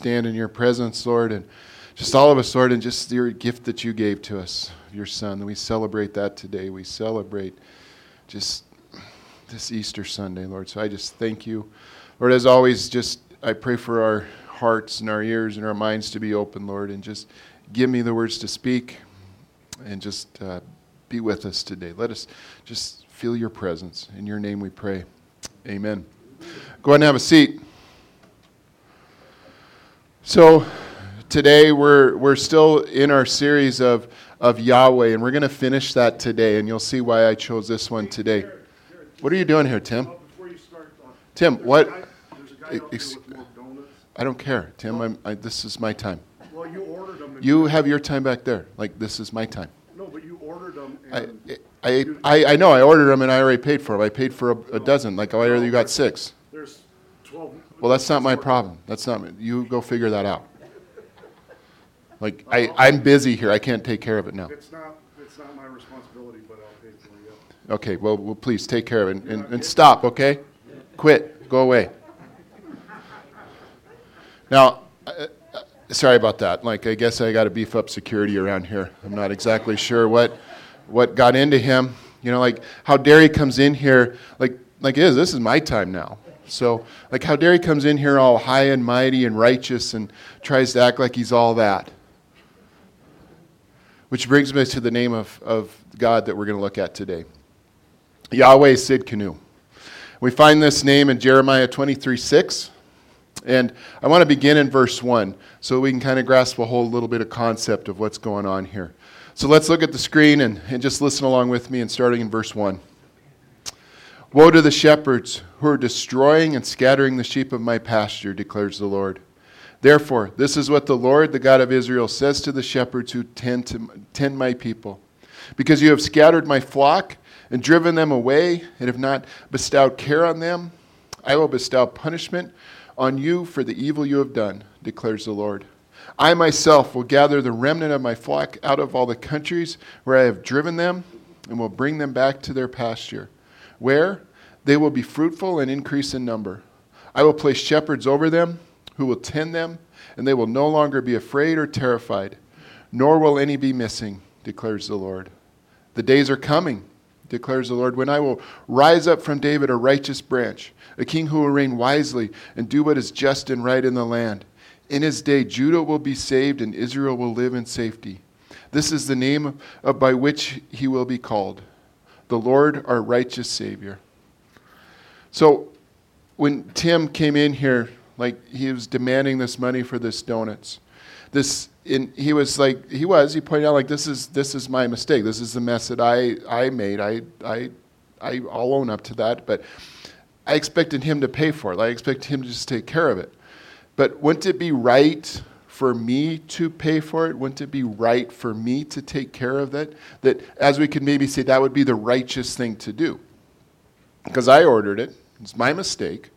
stand in your presence, Lord, and just all of us, Lord, and just your gift that you gave to us, your Son. We celebrate that today. We celebrate just this Easter Sunday, Lord. So I just thank you. Lord, as always, just I pray for our hearts and our ears and our minds to be open, Lord, and just give me the words to speak and just uh, be with us today. Let us just feel your presence. In your name we pray. Amen. Go ahead and have a seat. So, today we're, we're still in our series of, of Yahweh, and we're going to finish that today, and you'll see why I chose this one today. What are you doing here, Tim? Tim, what? I don't care, Tim. I'm, I, this is my time. Well, you ordered them. You have your time back there. Like this is my time. No, but you ordered them. I, And I, I, I know. I ordered them and I already paid for them. I paid for a, a dozen. Like I already got six. Well, that's not my problem. That's not. You go figure that out. Like I, I'm busy here. I can't take care of it now. It's not. It's not my responsibility, but I'll pay for it. Okay. Well, well please take care of it and, and, and stop. Okay. Quit. Go away. Now, uh, sorry about that. Like I guess I got to beef up security around here. I'm not exactly sure what what got into him. You know, like how dare he comes in here like like it is. This is my time now. So like how dare he comes in here all high and mighty and righteous and tries to act like he's all that. Which brings me to the name of, of God that we're going to look at today. Yahweh Sidkenu. We find this name in Jeremiah 23 6. And I want to begin in verse 1 so we can kind of grasp a whole little bit of concept of what's going on here. So let's look at the screen and, and just listen along with me and starting in verse 1. Woe to the shepherds who are destroying and scattering the sheep of my pasture, declares the Lord. Therefore, this is what the Lord, the God of Israel, says to the shepherds who tend, to, tend my people. Because you have scattered my flock and driven them away and have not bestowed care on them, I will bestow punishment on you for the evil you have done, declares the Lord. I myself will gather the remnant of my flock out of all the countries where I have driven them and will bring them back to their pasture, where they will be fruitful and increase in number. I will place shepherds over them who will tend them, and they will no longer be afraid or terrified, nor will any be missing, declares the Lord. The days are coming, declares the Lord, when I will rise up from David a righteous branch, a king who will reign wisely and do what is just and right in the land. In his day, Judah will be saved and Israel will live in safety. This is the name of, by which he will be called the Lord, our righteous Savior. So, when Tim came in here, like he was demanding this money for this donuts, this in, he was like he was he pointed out like this is this is my mistake. This is the mess that I I made. I I I I'll own up to that, but I expected him to pay for it. I expected him to just take care of it. But wouldn't it be right for me to pay for it? Wouldn't it be right for me to take care of that? That, as we could maybe say, that would be the righteous thing to do. Because I ordered it, it's my mistake.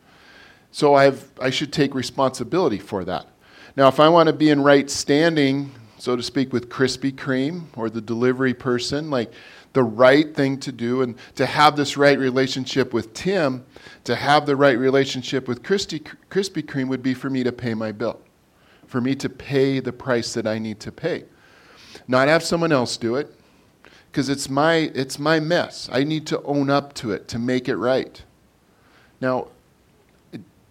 So I've, I should take responsibility for that. Now, if I want to be in right standing, so to speak, with Krispy Kreme or the delivery person, like the right thing to do and to have this right relationship with Tim, to have the right relationship with Krispy, Krispy Kreme would be for me to pay my bill, for me to pay the price that I need to pay. Not have someone else do it, because it's my, it's my mess. I need to own up to it to make it right. Now,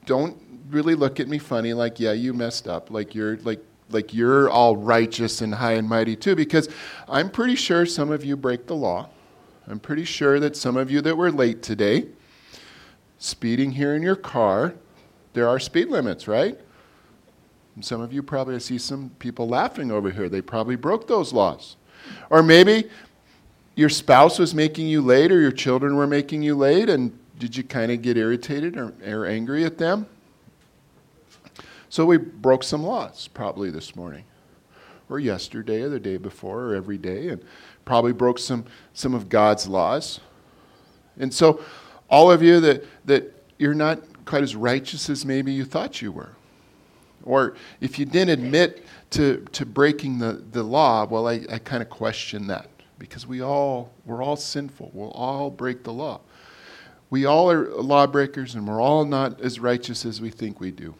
don't really look at me funny like, yeah, you messed up, like you're like like you're all righteous and high and mighty too, because I'm pretty sure some of you break the law. I'm pretty sure that some of you that were late today, speeding here in your car, there are speed limits, right? Some of you probably I see some people laughing over here. They probably broke those laws. Or maybe your spouse was making you late or your children were making you late and did you kind of get irritated or, or angry at them? So we broke some laws probably this morning, or yesterday, or the day before, or every day, and probably broke some, some of God's laws. And so, all of you that, that you're not quite as righteous as maybe you thought you were, or if you didn't admit to, to breaking the, the law, well, I, I kind of question that because we all, we're all sinful. We'll all break the law. We all are lawbreakers, and we're all not as righteous as we think we do.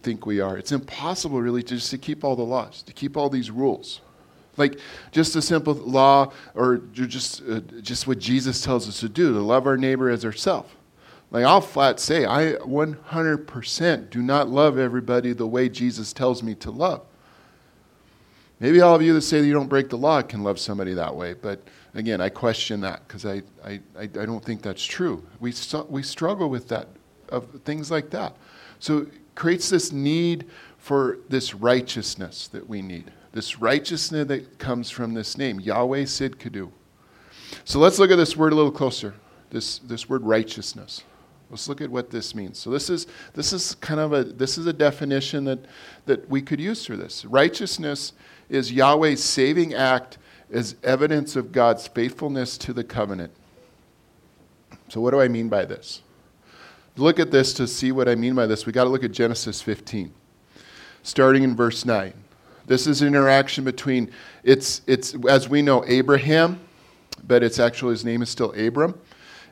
think we are. It's impossible, really, just to keep all the laws, to keep all these rules. Like just a simple law, or just uh, just what Jesus tells us to do, to love our neighbor as ourselves. Like I'll flat say, I 100% do not love everybody the way Jesus tells me to love. Maybe all of you that say that you don't break the law can love somebody that way, but again, I question that because I, I, I, don't think that's true. We, we struggle with that, of things like that. So it creates this need for this righteousness that we need, this righteousness that comes from this name, Yahweh Sidkenu. So let's look at this word a little closer, this, this word righteousness. Let's look at what this means. So this is this is kind of a this is a definition that that we could use for this. Righteousness is Yahweh's saving act as evidence of God's faithfulness to the covenant. So what do I mean by this? Look at this to see what I mean by this. We got to look at Genesis 15. Starting in verse 9. This is an interaction between it's it's as we know Abraham, but it's actually his name is still Abram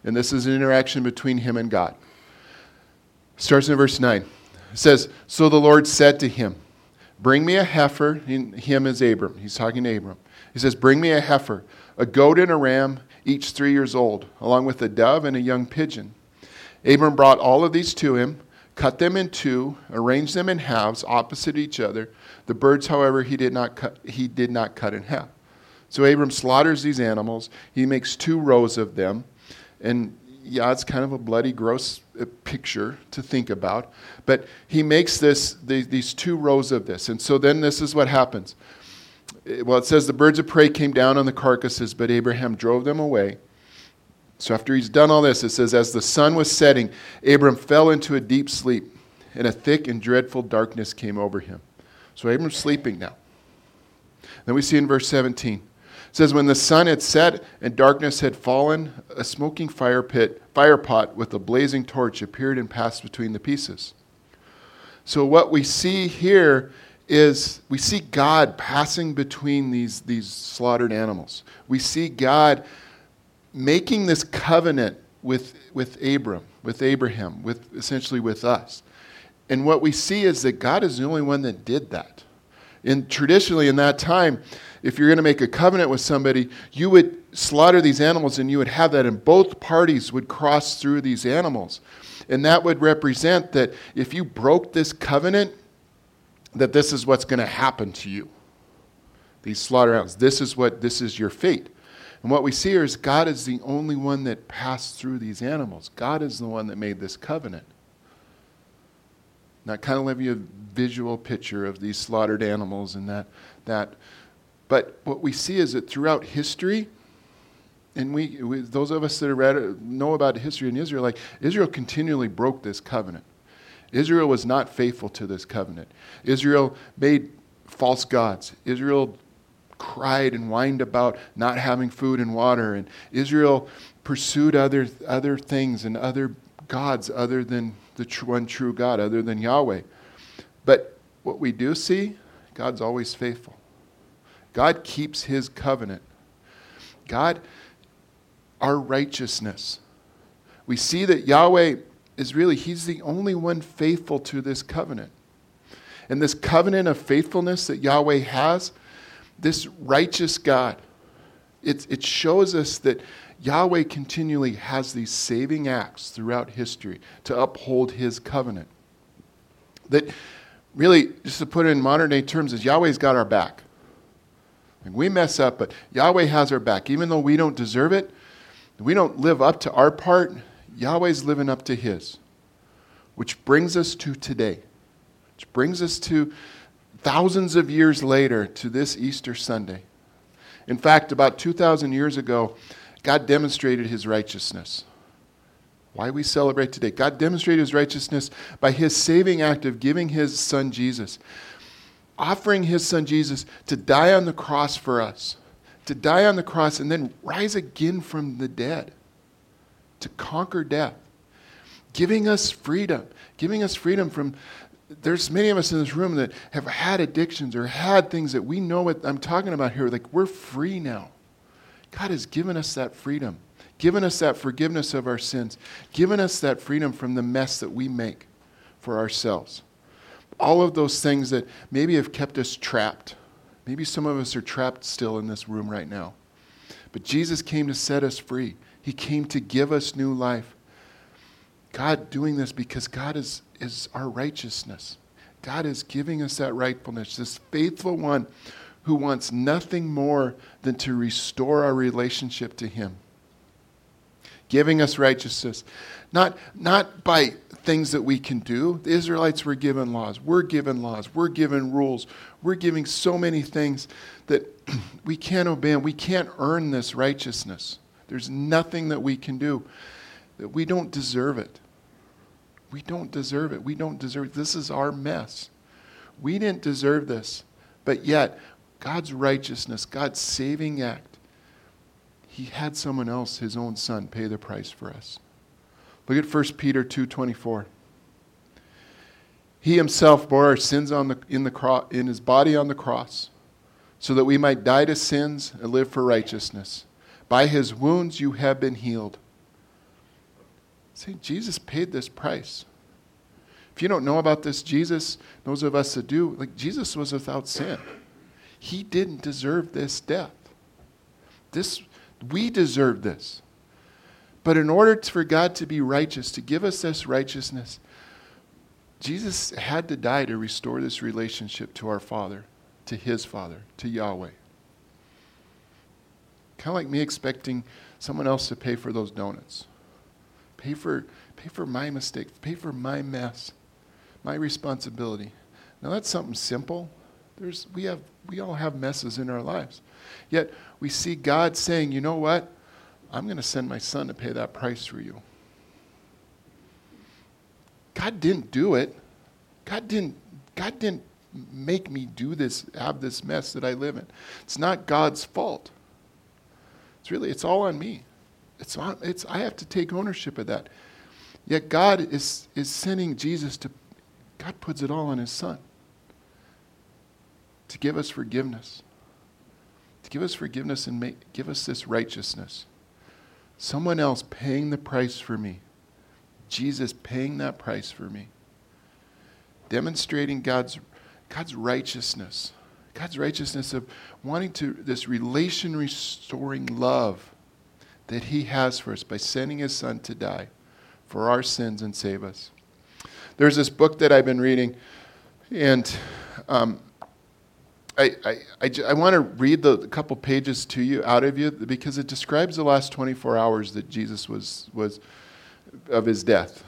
and this is an interaction between him and God. Starts in verse 9. It says, So the Lord said to him, Bring me a heifer. Him is Abram. He's talking to Abram. He says, Bring me a heifer, a goat and a ram, each three years old, along with a dove and a young pigeon. Abram brought all of these to him, cut them in two, arranged them in halves opposite each other. The birds, however, he did not cut, he did not cut in half. So Abram slaughters these animals. He makes two rows of them and yeah, it's kind of a bloody, gross uh, picture to think about. But he makes this, these two rows of this. And so then this is what happens. Well, it says the birds of prey came down on the carcasses, but Abraham drove them away. So after he's done all this, it says, As the sun was setting, Abram fell into a deep sleep, and a thick and dreadful darkness came over him. So Abram's sleeping now. Then we see in verse 17 says, When the sun had set and darkness had fallen, a smoking fire pit, fire pot with a blazing torch appeared and passed between the pieces. So what we see here is we see God passing between these, these slaughtered animals. We see God making this covenant with, with Abram, with Abraham, with essentially with us. And what we see is that God is the only one that did that. And traditionally in that time, if you're going to make a covenant with somebody, you would slaughter these animals and you would have that, and both parties would cross through these animals. And that would represent that if you broke this covenant, that this is what's going to happen to you. These slaughter animals. This is what this is your fate. And what we see here is God is the only one that passed through these animals. God is the one that made this covenant. Now, kind of give you a visual picture of these slaughtered animals and that, that but what we see is that throughout history, and we, we those of us that read, know about history in Israel, like Israel continually broke this covenant. Israel was not faithful to this covenant. Israel made false gods. Israel cried and whined about not having food and water. And Israel pursued other, other things and other gods other than the true, one true God, other than Yahweh. But what we do see, God's always faithful. God keeps his covenant. God, our righteousness. We see that Yahweh is really, he's the only one faithful to this covenant. And this covenant of faithfulness that Yahweh has, this righteous God, it, it shows us that Yahweh continually has these saving acts throughout history to uphold his covenant. That really, just to put it in modern day terms, is Yahweh's got our back. We mess up, but Yahweh has our back. Even though we don't deserve it, we don't live up to our part, Yahweh's living up to his. Which brings us to today. Which brings us to thousands of years later to this Easter Sunday. In fact, about 2,000 years ago, God demonstrated his righteousness. Why we celebrate today? God demonstrated his righteousness by his saving act of giving his son Jesus offering his son Jesus to die on the cross for us, to die on the cross and then rise again from the dead, to conquer death, giving us freedom, giving us freedom from. There's many of us in this room that have had addictions or had things that we know what I'm talking about here. Like, we're free now. God has given us that freedom, given us that forgiveness of our sins, given us that freedom from the mess that we make for ourselves. All of those things that maybe have kept us trapped. Maybe some of us are trapped still in this room right now. But Jesus came to set us free, He came to give us new life. God doing this because God is, is our righteousness. God is giving us that rightfulness, this faithful one who wants nothing more than to restore our relationship to Him. Giving us righteousness. Not, not by things that we can do. The Israelites were given laws. We're given laws. We're given rules. We're giving so many things that we can't obey and we can't earn this righteousness. There's nothing that we can do that we don't deserve it. We don't deserve it. We don't deserve it. This is our mess. We didn't deserve this. But yet, God's righteousness, God's saving act, He had someone else, His own Son, pay the price for us. Look at 1 Peter 2.24. He himself bore our sins on the, in, the cro- in his body on the cross, so that we might die to sins and live for righteousness. By his wounds you have been healed. See, Jesus paid this price. If you don't know about this, Jesus, those of us that do, like Jesus was without sin. He didn't deserve this death. This we deserve this. But in order for God to be righteous, to give us this righteousness, Jesus had to die to restore this relationship to our Father, to His Father, to Yahweh. Kind of like me expecting someone else to pay for those donuts. Pay for, pay for my mistake, pay for my mess, my responsibility. Now that's something simple. There's, we, have, we all have messes in our lives. Yet we see God saying, you know what? I'm going to send my son to pay that price for you. God didn't do it. God didn't, God didn't make me do this, have this mess that I live in. It's not God's fault. It's really, it's all on me. It's on, it's, I have to take ownership of that. Yet God is, is sending Jesus to, God puts it all on his son to give us forgiveness, to give us forgiveness and make, give us this righteousness. Someone else paying the price for me. Jesus paying that price for me. Demonstrating God's, God's righteousness. God's righteousness of wanting to, this relation restoring love that He has for us by sending His Son to die for our sins and save us. There's this book that I've been reading, and um, I, I, I, I want to read the, the couple pages to you out of you because it describes the last 24 hours that Jesus was, was of his death.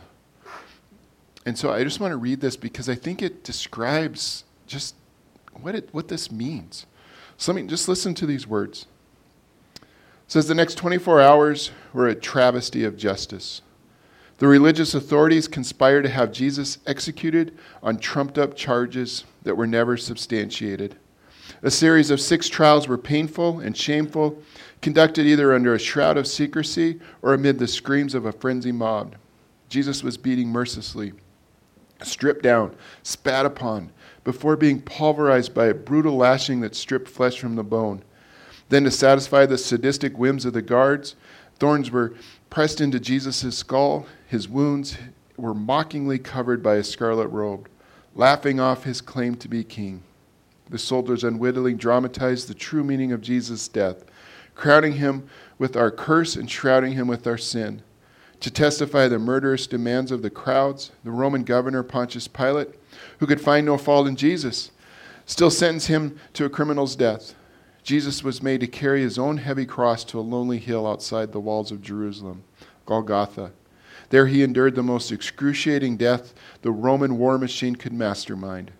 And so I just want to read this because I think it describes just what, it, what this means. So let me just listen to these words. It says the next 24 hours were a travesty of justice. The religious authorities conspired to have Jesus executed on trumped up charges that were never substantiated. A series of six trials were painful and shameful, conducted either under a shroud of secrecy or amid the screams of a frenzied mob. Jesus was beaten mercilessly, stripped down, spat upon, before being pulverized by a brutal lashing that stripped flesh from the bone. Then, to satisfy the sadistic whims of the guards, thorns were pressed into Jesus' skull. His wounds were mockingly covered by a scarlet robe, laughing off his claim to be king. The soldiers unwittingly dramatized the true meaning of Jesus' death, crowding him with our curse and shrouding him with our sin. To testify the murderous demands of the crowds, the Roman governor Pontius Pilate, who could find no fault in Jesus, still sentenced him to a criminal's death. Jesus was made to carry his own heavy cross to a lonely hill outside the walls of Jerusalem, Golgotha. There he endured the most excruciating death the Roman war machine could mastermind.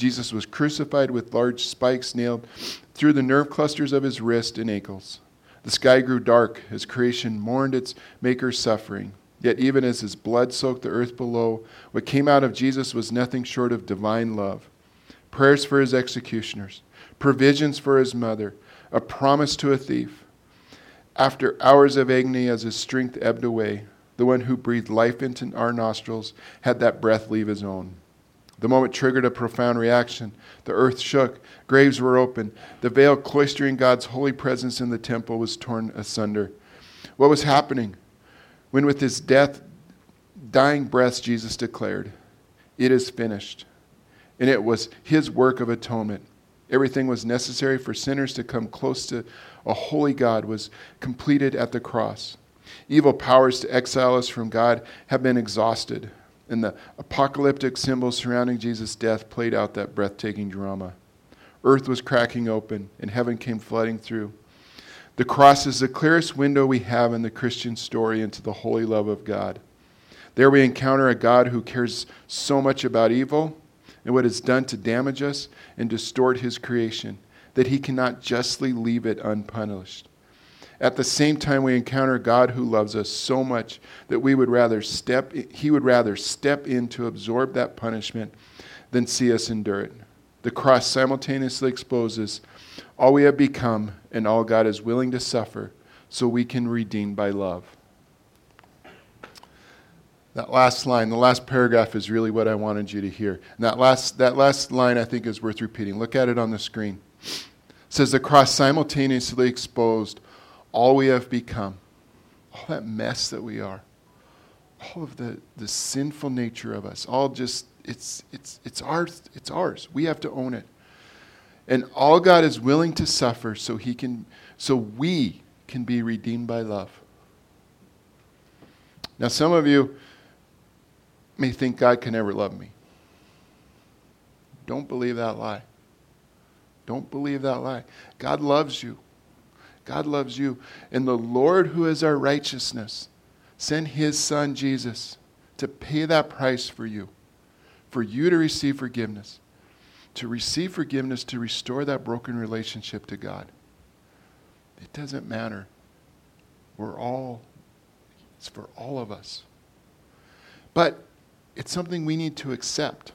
Jesus was crucified with large spikes nailed through the nerve clusters of his wrist and ankles. The sky grew dark as creation mourned its Maker's suffering. Yet, even as his blood soaked the earth below, what came out of Jesus was nothing short of divine love. Prayers for his executioners, provisions for his mother, a promise to a thief. After hours of agony, as his strength ebbed away, the one who breathed life into our nostrils had that breath leave his own. The moment triggered a profound reaction. The earth shook, graves were opened, the veil cloistering God's holy presence in the temple was torn asunder. What was happening? When, with his death, dying breath, Jesus declared, It is finished. and it was his work of atonement. Everything was necessary for sinners to come close to a holy God was completed at the cross. Evil powers to exile us from God have been exhausted, and the apocalyptic symbols surrounding Jesus' death played out that breathtaking drama. Earth was cracking open, and heaven came flooding through. The cross is the clearest window we have in the Christian story into the holy love of God. There we encounter a God who cares so much about evil and what it's done to damage us and distort his creation that he cannot justly leave it unpunished. At the same time, we encounter God who loves us so much that we would rather step, he would rather step in to absorb that punishment than see us endure it. The cross simultaneously exposes all we have become and all God is willing to suffer so we can redeem by love. That last line, the last paragraph is really what I wanted you to hear. And that last, that last line I think is worth repeating. Look at it on the screen. It says the cross simultaneously exposed all we have become, all that mess that we are, all of the, the sinful nature of us, all just, it's, it's, it's, ours, it's ours. We have to own it. And all God is willing to suffer so he can, so we can be redeemed by love. Now, some of you, may think God can never love me. Don't believe that lie. Don't believe that lie. God loves you. God loves you. And the Lord, who is our righteousness, sent his son Jesus to pay that price for you, for you to receive forgiveness, to receive forgiveness, to restore that broken relationship to God. It doesn't matter. We're all, it's for all of us. But it's something we need to accept.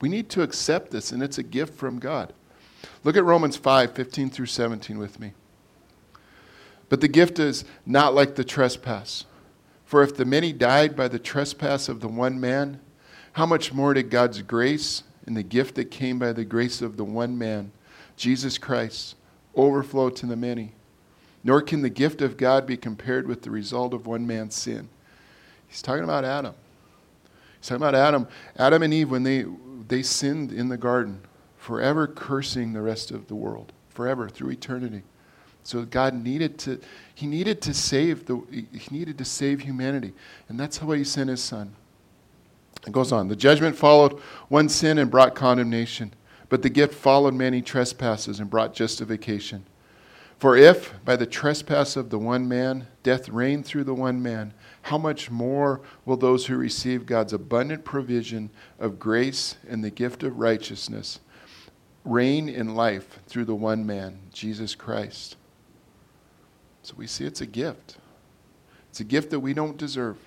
We need to accept this, and it's a gift from God. Look at Romans 5 15 through 17 with me. But the gift is not like the trespass. For if the many died by the trespass of the one man, how much more did God's grace and the gift that came by the grace of the one man, Jesus Christ, overflow to the many? Nor can the gift of God be compared with the result of one man's sin. He's talking about Adam. He's talking about Adam. Adam and Eve, when they, they sinned in the garden, forever cursing the rest of the world, forever, through eternity. So God needed to, he needed to save the, he needed to save humanity. And that's how he sent his son. It goes on. The judgment followed one sin and brought condemnation, but the gift followed many trespasses and brought justification. For if, by the trespass of the one man, death reigned through the one man, how much more will those who receive God's abundant provision of grace and the gift of righteousness reign in life through the one man, Jesus Christ? So we see it's a gift. It's a gift that we don't deserve.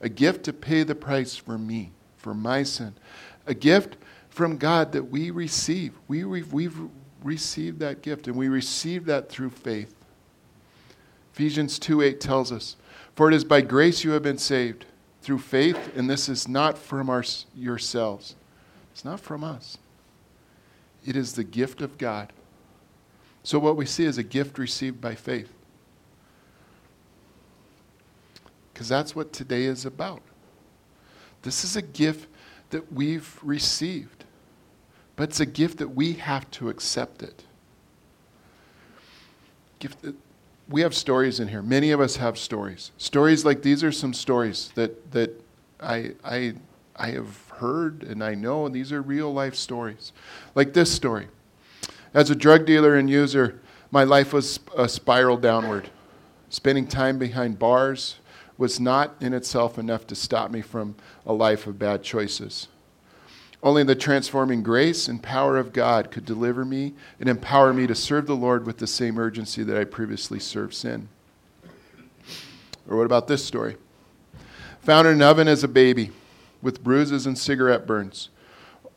A gift to pay the price for me, for my sin. A gift from God that we receive. We, we've received that gift, and we receive that through faith. Ephesians 2 8 tells us, For it is by grace you have been saved, through faith, and this is not from our, yourselves. It's not from us, it is the gift of God. So, what we see is a gift received by faith. Because that's what today is about. This is a gift that we've received, but it's a gift that we have to accept it. Gift that, we have stories in here. Many of us have stories. Stories like these are some stories that, that I, I, I have heard and I know, and these are real life stories. Like this story. As a drug dealer and user, my life was a spiral downward. Spending time behind bars was not in itself enough to stop me from a life of bad choices. Only the transforming grace and power of God could deliver me and empower me to serve the Lord with the same urgency that I previously served sin. Or what about this story? Found in an oven as a baby with bruises and cigarette burns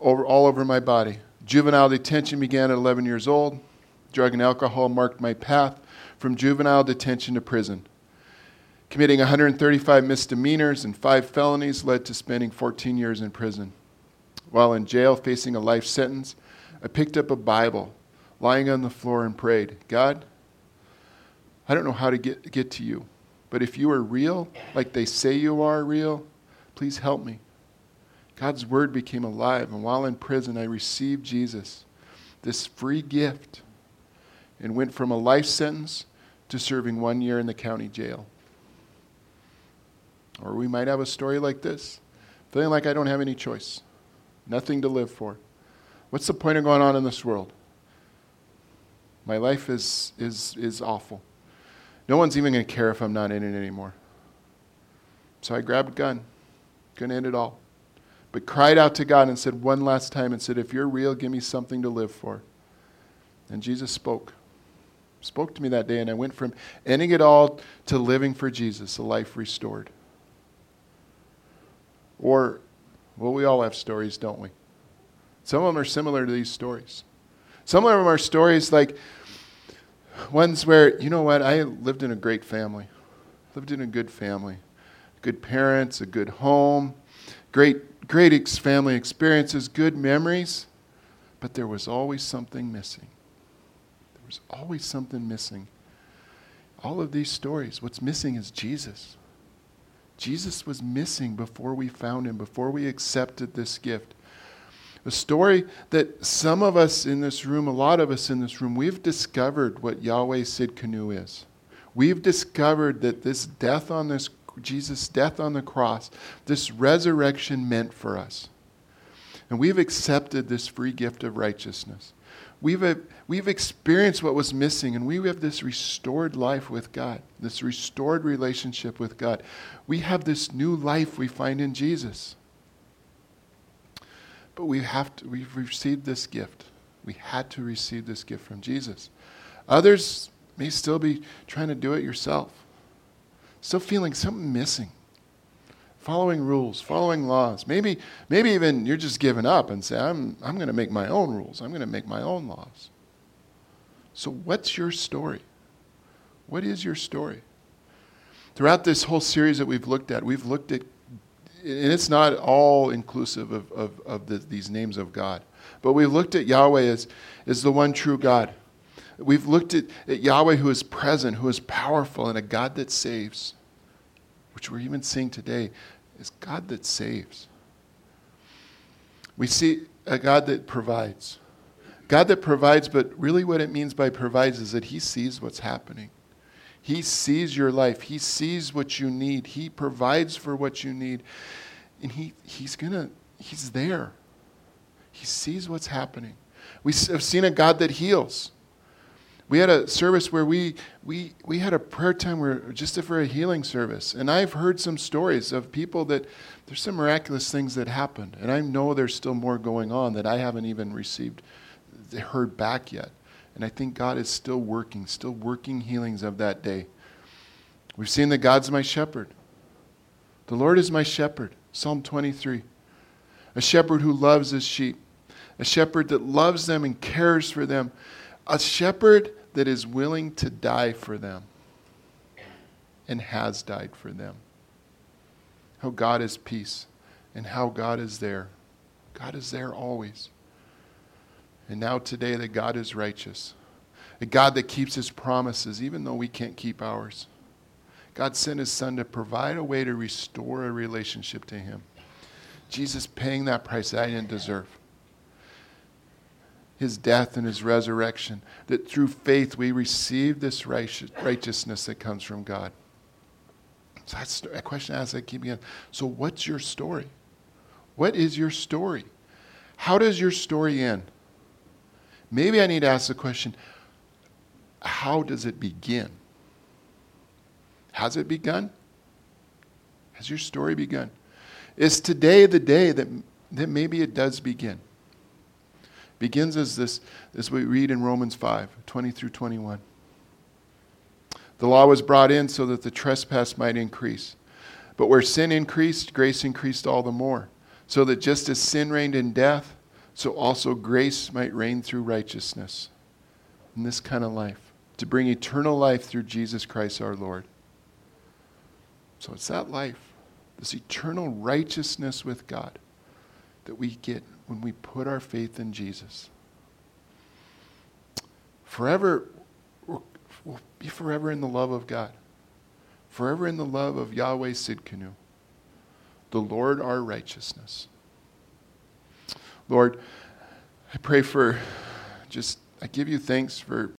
over, all over my body. Juvenile detention began at 11 years old. Drug and alcohol marked my path from juvenile detention to prison. Committing 135 misdemeanors and five felonies led to spending 14 years in prison. While in jail facing a life sentence, I picked up a Bible, lying on the floor, and prayed, God, I don't know how to get, get to you, but if you are real, like they say you are real, please help me. God's word became alive. And while in prison, I received Jesus, this free gift, and went from a life sentence to serving one year in the county jail. Or we might have a story like this feeling like I don't have any choice, nothing to live for. What's the point of going on in this world? My life is, is, is awful. No one's even going to care if I'm not in it anymore. So I grabbed a gun, going to end it all, but cried out to God and said one last time and said, If you're real, give me something to live for. And Jesus spoke. Spoke to me that day, and I went from ending it all to living for Jesus, a life restored. Or, well, we all have stories, don't we? Some of them are similar to these stories. Some of them are stories like ones where, you know what, I lived in a great family, lived in a good family, good parents, a good home, great, great ex- family experiences, good memories, but there was always something missing. There was always something missing. All of these stories, what's missing is Jesus. Jesus was missing before we found him, before we accepted this gift. A story that some of us in this room, a lot of us in this room, we've discovered what Yahweh Tsidkenu is. We've discovered that this death on this, Jesus' death on the cross, this resurrection meant for us. And we've accepted this free gift of righteousness. We've, uh, we've experienced what was missing, and we have this restored life with God, this restored relationship with God. We have this new life we find in Jesus. But we have to, we've received this gift. We had to receive this gift from Jesus. Others may still be trying to do it yourself, still feeling something missing following rules, following laws. Maybe, maybe even you're just giving up and say, I'm, I'm going to make my own rules. I'm going to make my own laws. So, what's your story? What is your story? Throughout this whole series that we've looked at, we've looked at, and it's not all inclusive of, of, of the, these names of God, but we've looked at Yahweh as, as the one true God. We've looked at, at Yahweh who is present, who is powerful, and a God that saves which we're even seeing today, is God that saves. We see a God that provides. God that provides, but really what it means by provides is that He sees what's happening. He sees your life. He sees what you need. He provides for what you need. And he, He's gonna, He's there. He sees what's happening. We have seen a God that heals. We had a service where we, we, we had a prayer time where just for a healing service. And I've heard some stories of people that there's some miraculous things that happened. And I know there's still more going on that I haven't even received, heard back yet. And I think God is still working, still working healings of that day. We've seen that God's my shepherd. The Lord is my shepherd. Psalm 23. A shepherd who loves his sheep, a shepherd that loves them and cares for them a shepherd that is willing to die for them and has died for them. How God is peace and how God is there. God is there always. And now today that God is righteous. A God that keeps his promises even though we can't keep ours. God sent his son to provide a way to restore a relationship to him. Jesus paying that price that I didn't deserve his death and his resurrection, that through faith we receive this righteousness that comes from God. So that's a question I ask, I keep again. So, what's your story? What is your story? How does your story end? Maybe I need to ask the question how does it begin? Has it begun? Has your story begun? Is today the day that, that maybe it does begin? Begins as this, as we read in Romans 5 20 through 21. The law was brought in so that the trespass might increase. But where sin increased, grace increased all the more, so that just as sin reigned in death, so also grace might reign through righteousness in this kind of life, to bring eternal life through Jesus Christ our Lord. So it's that life, this eternal righteousness with God, that we get when we put our faith in Jesus. Forever, we'll be forever in the love of God, forever in the love of Yahweh Tsidkenu, the Lord our righteousness. Lord, I pray for just, I give you thanks for